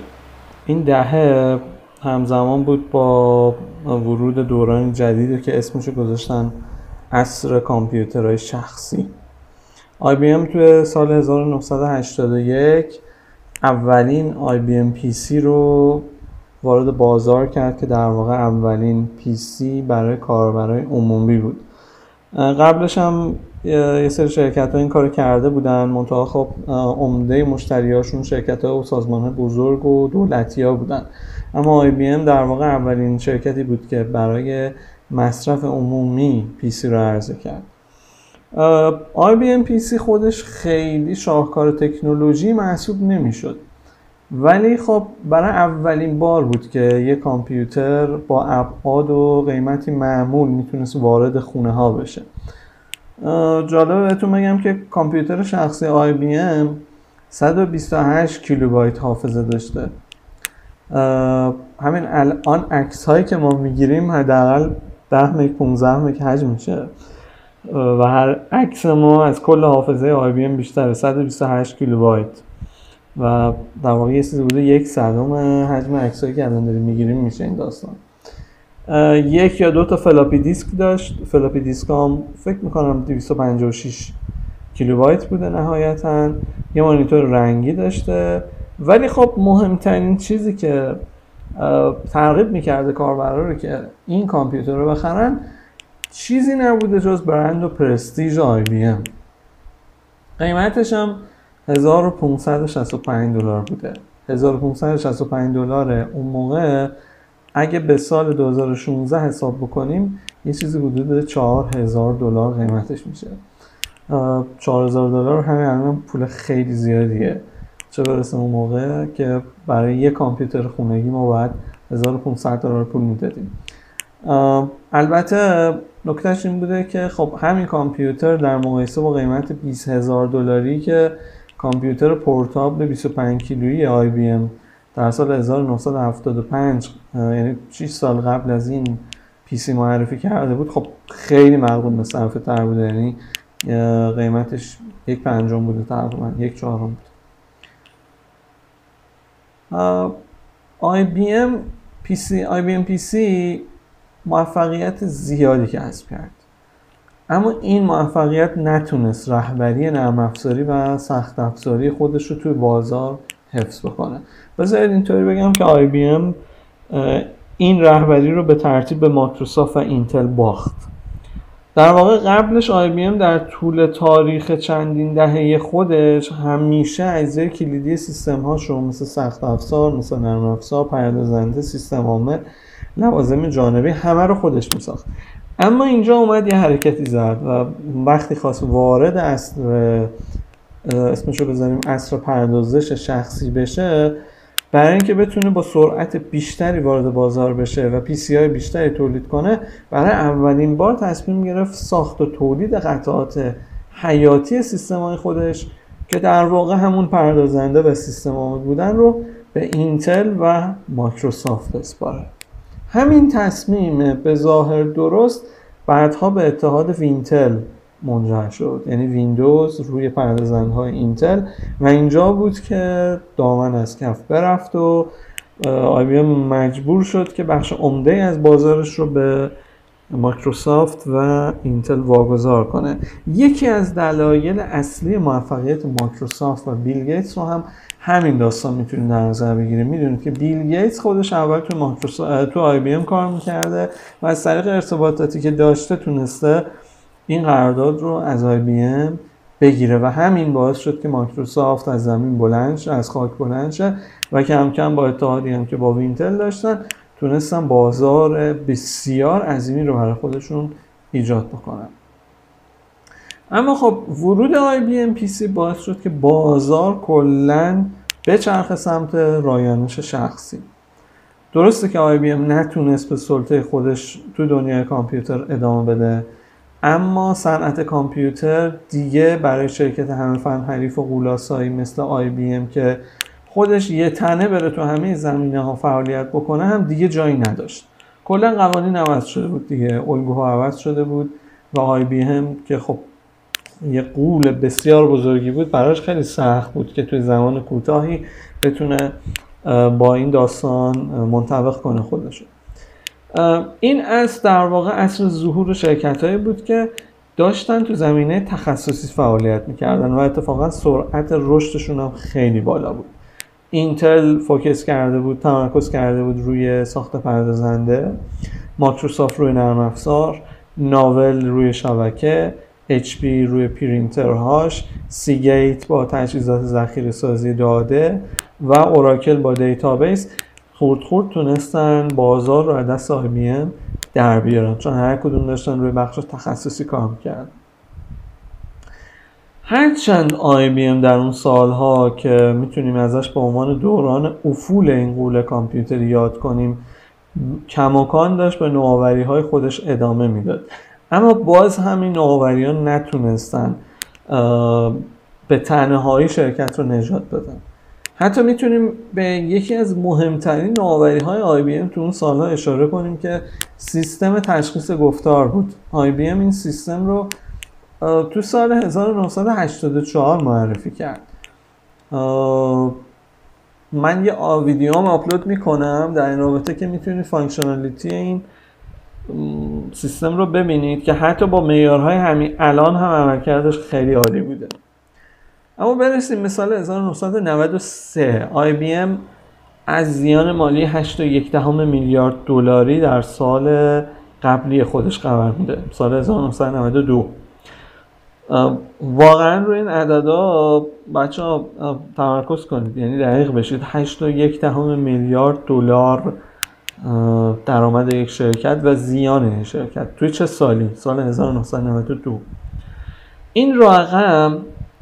این دهه همزمان بود با ورود دوران جدیدی که اسمشو گذاشتن عصر کامپیوترهای شخصی. آی بی ام توی سال 1981 اولین IBM PC رو وارد بازار کرد که در واقع اولین PC برای کاربرای عمومی بود. قبلش هم یه سری شرکت ها این کار کرده بودن. منتها خب عمده مشتریاشون شرکت ها و سازمان بزرگ و دولتی ها بودن. اما آی بی ام در واقع اولین شرکتی بود که برای مصرف عمومی PC رو عرضه کرد. IBM PC خودش خیلی شاهکار تکنولوژی محسوب نمی‌شد. ولی خب برای اولین بار بود که یه کامپیوتر با ابعاد و قیمتی معمول می‌تونست وارد خونه ها بشه. جالبه بهتون بگم که کامپیوتر شخصی آی بی ام 128 کیلوبایت حافظه داشته. همین الان عکس هایی که ما می‌گیریم حداقل 10 مگ 15 مگ حجم میشه و هر عکس ما از کل حافظه آی بی ام بیشتره 128 کیلوبایت. و در واقع یه چیزی بوده یک صدم حجم عکسایی که الان داریم می‌گیریم میشه این داستان. یک یا دو تا فلاپی دیسک داشت. فلاپی دیسک هم فکر می‌کنم 256 کیلوبایت بوده نهایتا. یه مانیتور رنگی داشته. ولی خب مهمترین چیزی که ترغیب می‌کرده کاربرا رو که این کامپیوتر رو بخرن چیزی نبوده جز برند و پرستیژ آی بی ام. قیمتش هم 1565 دلار بوده. 1565 دلار اون موقع. اگه به سال 2016 حساب بکنیم یه چیزی حدود 4000 دلار قیمتش میشه. 4000 دلار همین الان پول خیلی زیادیه. چه برسه اون موقع که برای یه کامپیوتر خونگی ما باید 1500 دلار پول می‌دادیم. البته نکتهش این بوده که خب همین کامپیوتر در مقایسه با قیمت 20000 دلاری که کامپیوتر پورتابل 25 کیلویی آی بی ام در سال 1975 یعنی 6 سال قبل از این PC معرفی کرده بود خب خیلی مقرون به صرفه تر بوده یعنی قیمتش یک پنجم بوده تقریبا یک چهارم. بود بی ام PC موفقیت زیادی کسب کرد. اما این موفقیت نتونست رهبری نرم افزاری و سخت افزاری خودش رو توی بازار حفظ بکنه. بذارید اینطوری بگم که ام این رهبری رو به ترتیب به مایکروسافت و اینتل باخت. در واقع قبلش ام در طول تاریخ چندین دهه خودش همیشه اجزای کلیدی سیستم هاشو مثل سخت افزار مثل نرم افزار پردازنده سیستم عامل لوازم جانبی همه رو خودش میساخت. اما اینجا اومد یه حرکتی زد و وقتی خواست وارد اصر اسمشو بزنیم عصر پردازش شخصی بشه برای اینکه بتونه با سرعت بیشتری وارد بازار بشه و PC های بیشتری تولید کنه برای اولین بار تصمیم گرفت ساخت و تولید قطعات حیاتی سیستم خودش که در واقع همون پردازنده و سیستم بودن رو به اینتل و مایکروسافت بسپاره. همین تصمیم به ظاهر درست بعدها به اتحاد وینتل منجر شد. یعنی ویندوز روی های اینتل و اینجا بود که دامن از کف برفت و آی مجبور شد که بخش عمده از بازارش رو به مایکروسافت و اینتل واگذار کنه. یکی از دلایل اصلی موفقیت مایکروسافت و بیل گیتس رو هم همین داستان می‌تونید در نظر بگیریم می‌دونید که بیل گیتس خودش اول تو مایکروسافت تو آی بی ام کار می‌کرده و از طریق ارتباطاتی که داشته تونسته این قرارداد رو از آی بی ام بگیره و همین باعث شد که مایکروسافت از زمین بلند از خاک بلند شه و کم کم با اتحادی هم که با وینتل داشتن تونستن بازار بسیار عظیمی رو برای خودشون ایجاد بکنن. اما خب ورود پی سی باعث شد که بازار کلا بچرخه سمت رایانش شخصی. درسته که آی بی ام نتونست به سلطه خودش تو دنیای کامپیوتر ادامه بده. اما صنعت کامپیوتر دیگه برای شرکت همه فن حریف و غول‌آسایی مثل آی بی ام که خودش یه تنه بره تو همه زمینه ها فعالیت بکنه هم دیگه جایی نداشت. کلا قوانین عوض شده بود دیگه الگوها عوض شده بود و آی بی ام که خب یه غول بسیار بزرگی بود براش خیلی سخت بود که توی زمان کوتاهی بتونه با این داستان منطبق کنه خودشو. این از در واقع اصل ظهور شرکت هایی بود که داشتن تو زمینه تخصصی فعالیت می‌کردن و اتفاقا سرعت رشدشون هم خیلی بالا بود. اینتل focus کرده بود تمرکز کرده بود روی ساخت پردازنده مایکروسافت روی نرم افزار ناول روی شبکه HP روی پرینترهاش سیگیت با تجهیزات ذخیره سازی داده و اوراکل با دیتابیس. خورد خورد تونستن بازار رو از دست آی در بیارن. چون هر کدوم داشتن روی بخش تخصصی کار می‌کردن. هرچند ام در اون سالها که می‌تونیم ازش به عنوان دوران افول این غول کامپیوتر یاد کنیم کماکان داشت به نوآوری های خودش ادامه می‌داد. اما باز همین نوآوری ها نتونستن به تنهایی شرکت رو نجات بدن. حتی می‌تونیم به یکی از مهمترین نوآوری های آی بی ام تو اون سالها اشاره کنیم که سیستم تشخیص گفتار بود. آی بی ام این سیستم رو تو سال 1984 معرفی کرد. من یه ویدیو هم آپلود می‌کنم در این رابطه که می‌تونید functionality این سیستم رو ببینید که حتی با معیارهای همین الان هم عملکردش خیلی عالی بوده. اما برسیم مثال 1993 آی بی ام از زیان مالی 8.1 میلیارد دلاری در سال قبلی خودش خبر میده سال 1992 واقعا روی این عددا بچه ها تمرکز کنید. یعنی دقیق بشید. 8.1 میلیارد دلار درآمد یک شرکت و زیان این شرکت. توی چه سالی؟ سال 1992 این رقم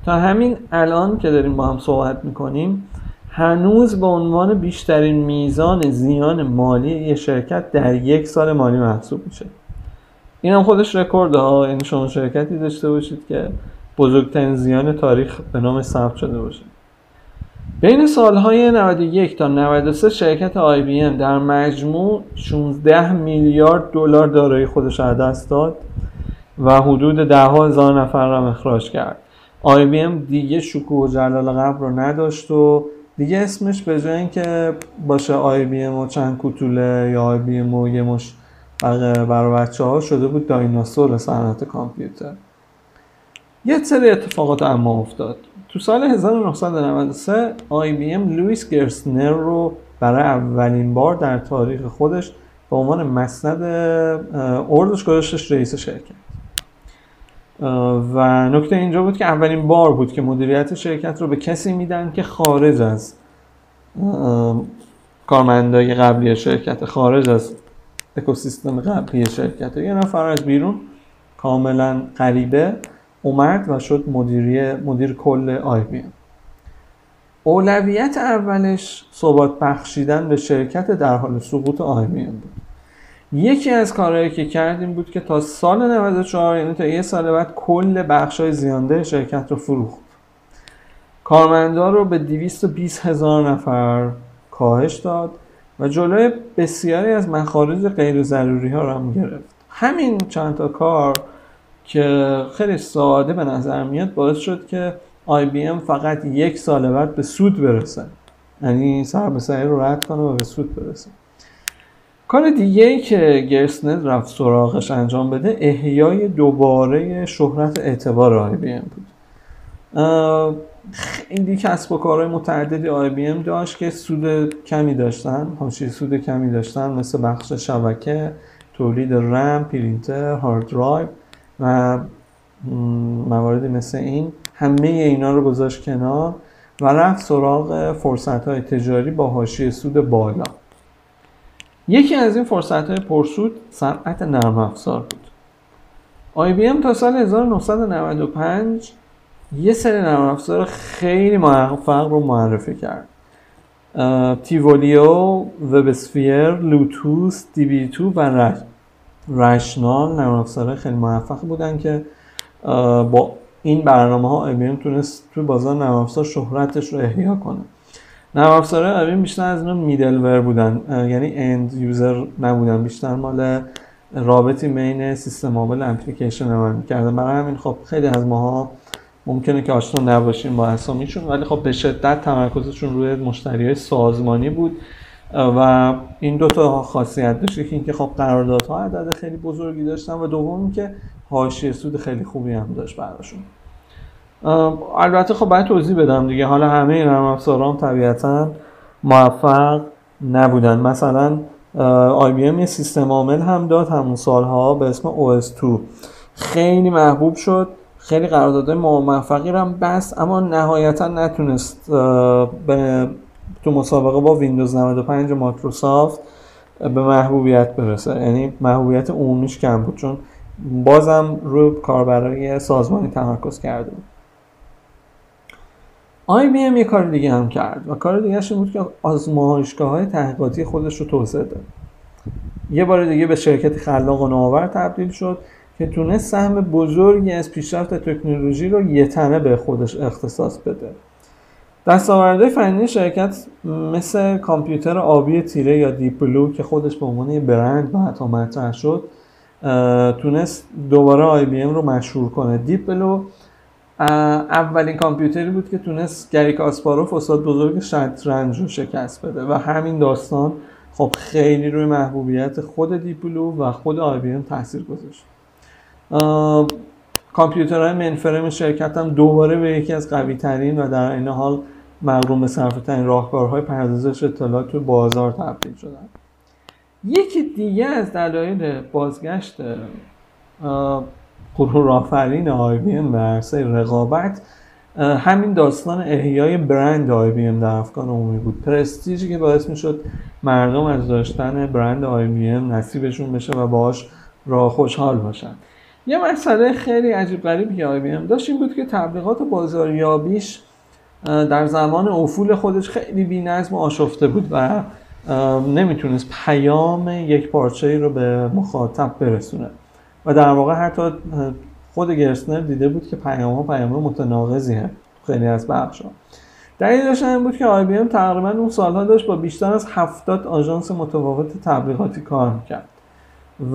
تا همین الان که داریم با هم صحبت می‌کنیم هنوز به عنوان بیشترین میزان زیان مالی یه شرکت در یک سال مالی محسوب میشه. این هم خودش رکورد ها یعنی شما شرکتی داشته باشید که بزرگترین زیان تاریخ به نام ثبت شده باشه. بین سالهای 91 تا 93 شرکت آی بی ام در مجموع 16 میلیارد دلار دارایی خودش از دست داد و حدود ده هزار نفر را اخراج کرد. آی بی ام دیگه شکوه و جلال قبل رو نداشت و دیگه اسمش به جای اینکه باشه ام و چند کوتوله یا ام و یه مشت بچه ها شده بود دایناسور صنعت کامپیوتر. یه سری اتفاقات اما افتاد. تو سال 1993 آی بی ام لویس گرسنر رو برای اولین بار در تاریخ خودش به عنوان مسند ارشد گذاشتش رئیس شرکت. و نکته اینجا بود که اولین بار بود که مدیریت شرکت رو به کسی میدن که خارج از کارمندای قبلی شرکت خارج از اکوسیستم قبلی شرکت. یه نفر از بیرون کاملا غریبه اومد و شد مدیری مدیر کل آی بی ام. اولویت اولش ثبات بخشیدن به شرکت در حال سقوط آی بی ام بود. یکی از کارهایی که کردیم بود که تا سال 94 یعنی تا یه سال بعد کل بخش های زیانده شرکت رو فروخت. کارمندان رو به 220 هزار نفر کاهش داد و جلوی بسیاری از مخارج غیر ضروری ها رو هم گرفت. همین چند تا کار که خیلی ساده به نظر میاد باعث شد که ام فقط یک سال بعد به سود برسه. یعنی سر به سر رو رد کنه و به سود برسه. کار دیگه ای که گرسنر رفت سراغش انجام بده احیای دوباره شهرت اعتبار آی بی ام بود. خیلی کسب و کارهای متعددی آی بی ام داشت که سود کمی داشتن حاشیه سود کمی داشتن مثل بخش شبکه تولید رم پرینتر hard drive و مواردی مثل این. همه اینا رو گذاشت کنار و رفت سراغ فرصت های تجاری با حاشیه سود بالا. یکی از این فرصت های پرسود صنعت نرم افزار بود. آی بی ام تا سال 1995 یه سری نرم افزار خیلی موفق رو معرفی کرد. تیولیو، وب اسفیر، لوتوس، دی بی تو و رشنال نرم افزار خیلی موفق بودن که با این برنامه ها ام تونست توی بازار نرم افزار شهرتش رو احیا کنه. نرم افزارهای بیشتر از اینا میدل ور بودن یعنی اند یوزر نبودن بیشتر. مال رابطی بین سیستم عامل اپلیکیشن عمل می‌کردن. برای همین خب خیلی از ماها ممکنه که آشنا نباشیم با اسامیشون ولی خب به شدت تمرکزشون روی مشتری های سازمانی بود. و این دو تا خاصیت داشت. که اینکه خب قراردادها عدد خیلی بزرگی داشتن و دوم که حاشیه سود خیلی خوبی هم داشت براشون. البته خب باید توضیح بدم دیگه. حالا همه نرم افزارا طبیعتا موفق نبودن. مثلا آی بی ام یه سیستم عامل هم داد همون سالها به اسم OS2 خیلی محبوب شد. خیلی قراردادهای موفقی رو هم بست اما نهایتا نتونست به تو مسابقه با ویندوز 95 مایکروسافت به محبوبیت برسه. یعنی محبوبیت عمومیش کم بود چون بازم روی کاربرای سازمانی تمرکز کرده بود. ام یه کار دیگه هم کرد و کار دیگه این بود که آزمایشگاه های تحقیقاتی خودش رو توسعه داد. یه بار دیگه به شرکت خلاق و نوآور تبدیل شد که تونست سهم بزرگی از پیشرفت تکنولوژی رو یه تنه به خودش اختصاص بده. دستاوردهای فنی شرکت مثل کامپیوتر آبی تیره یا Deep Blue که خودش به عنوان یه برند بعدها مطرح شد تونست دوباره آی بی ام رو مشهور کنه. Deep Blue اولین کامپیوتری بود که تونست گری کاسپاروف استاد بزرگ شطرنج رو شکست بده و همین داستان خب خیلی روی محبوبیت خود Deep Blue و خود آی بی ام تاثیر گذاشت. کامپیوترهای mainframe شرکت هم دوباره به یکی از قوی ترین و در این حال مقرون به صرفه ترین راهکارهای پردازش اطلاعات تو بازار تبدیل شدن. یکی دیگه از دلایل بازگشت غرور آفرین آی بی ام به عرصه رقابت همین داستان احیای برند آی بی ام در افکار عمومی بود. پرستیجی که باعث می‌شد مردم از داشتن برند آی بی ام نصیبشون بشه و باش را خوشحال باشن. یه مسئله خیلی عجیب غریبی که آی بی ام داشت این بود که تبلیغات بازاریابیش در زمان افول خودش خیلی بی‌نظم و آشفته بود و نمی‌تونست پیام یک پارچه رو به مخاطب برسونه. و در واقع حتی خود گرسنر دیده بود که پیام ها پیام متناقضی هم خیلی از بخش ها دلیلش این بود که آی تقریبا اون سالها داشت با بیشتر از 70 آژانس متفاوت تبلیغاتی کار می‌کرد.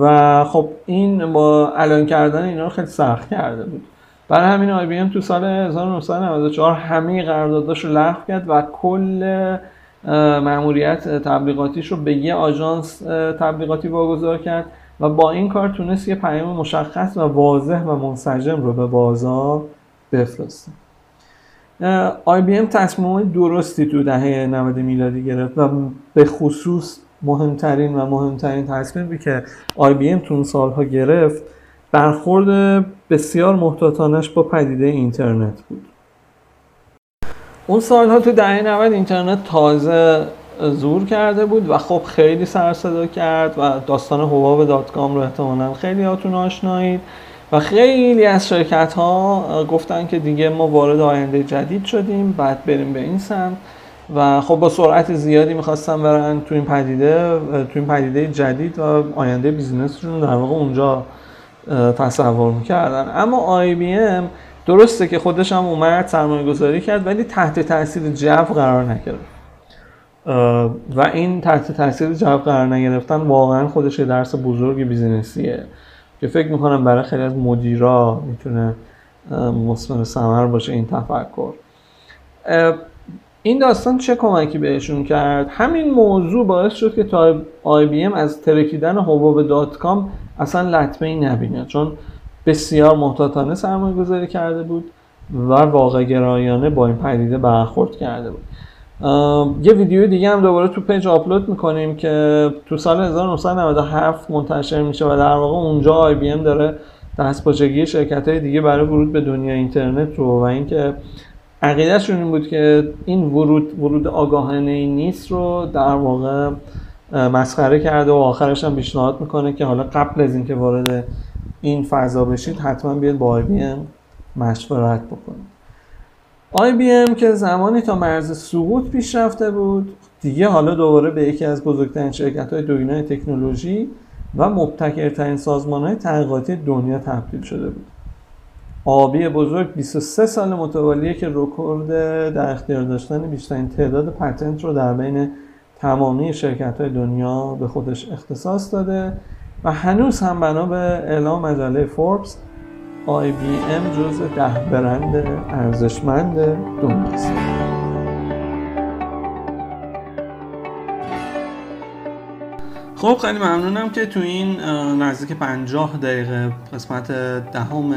و خب این بالانس کردن اینا رو خیلی سخت کرده بود. برای همین آی بی ام تو سال 1994 همه قرارداداش رو لغو کرد و کل مأموریت تبلیغاتیش رو به یه آژانس تبلیغاتی واگذار کرد. و با این کار تونست یه پیام مشخص و واضح و منسجم رو به بازار بفرسته آی بی ام تصمیم درستی تو دهه 90 میلادی گرفت و به خصوص مهمترین و مهمترین تصمیمی که IBM تو سالها گرفت برخورد بسیار محتاطانش با پدیده اینترنت بود. اون سالها تو دهه 90 اینترنت تازه ظهور کرده بود و خب خیلی سر صدا کرد و داستان حباب dot-com رو احتمالا خیلی هاتون آشنایید. و خیلی از شرکت ها گفتن که دیگه ما وارد آینده جدید شدیم بعد بریم به این سمت. و خب با سرعت زیادی می‌خواستن برن تو این پدیده تو این پدیده جدید و آینده بیزینسشون در واقع اونجا تصور می‌کردن. اما آی بی ام درسته که خودش هم اومد سرمایه گذاری کرد ولی تحت تاثیر جو قرار نگرفت. و این تحت تاثیر جو قرار نگرفتن واقعا خودش یه درس بزرگ بیزینسیه که فکر می‌کنم برای خیلی از مدیرا می‌تونه مثمر ثمر باشه این تفکر. این داستان چه کمکی بهشون کرد؟ همین موضوع باعث شد که تا IBM از ترکیدن حباب dot-com اصلا لطمه ای نبینه چون بسیار محتاطانه سرمایه گذاری کرده بود و واقع گرایانه با این پدیده برخورد کرده بود. یه ویدیو دیگه هم دوباره تو page آپلود می‌کنیم که تو سال 1997 منتشر میشه و در واقع اونجا IBM داره دست باچگی شرکت های دیگه برای ورود به دنیا اینترنت رو و اینکه عقیدهشون این بود که این ورود ورود آگاهانه ای نیست رو در واقع مسخره کرده و آخرش هم پیشنهاد می‌کنه که حالا قبل از اینکه وارد این فضا بشید حتما بیاد با آی بی ام مشورت بکنید. ام که زمانی تا مرز سقوط پیش رفته بود دیگه حالا دوباره به یکی از بزرگترین شرکت های دنیای تکنولوژی و مبتکرترین سازمان های تحقیقاتی دنیا تبدیل شده بود. آبی بزرگ 23 سال متوالیه که رکورد در اختیار داشتن بیشترین تعداد پتنت رو در بین تمامی شرکت های دنیا به خودش اختصاص داده و هنوز هم بنا به اعلام مجله فوربس IBM جز ده برند ارزشمند دنیاست. خب خیلی ممنونم که تو این نزدیک 50 دقیقه قسمت دهم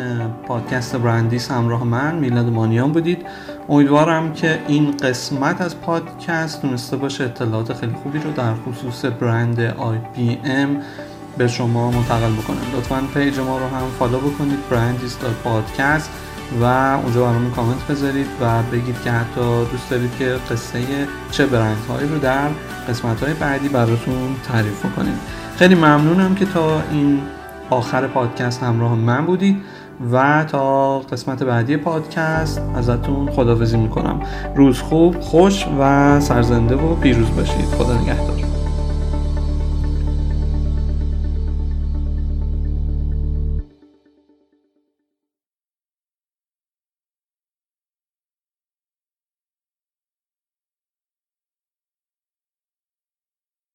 پادکست برندیس همراه من میلاد مانیان بودید. امیدوارم که این قسمت از پادکست تونسته باشه اطلاعات خیلی خوبی رو در خصوص برند IBM به شما منتقل بکنم. لطفا page ما رو هم follow بکنید برندیس پادکست و اونجا برامون کامنت بذارید و بگید که حتی دوست دارید که قصه چه برندهایی رو در قسمت های بعدی براتون تعریف کنیم خیلی ممنونم که تا این آخر پادکست همراه من بودید و تا قسمت بعدی پادکست ازتون خدافزی می‌کنم. روز خوب خوش و سرزنده و پیروز باشید. خدا نگهدار.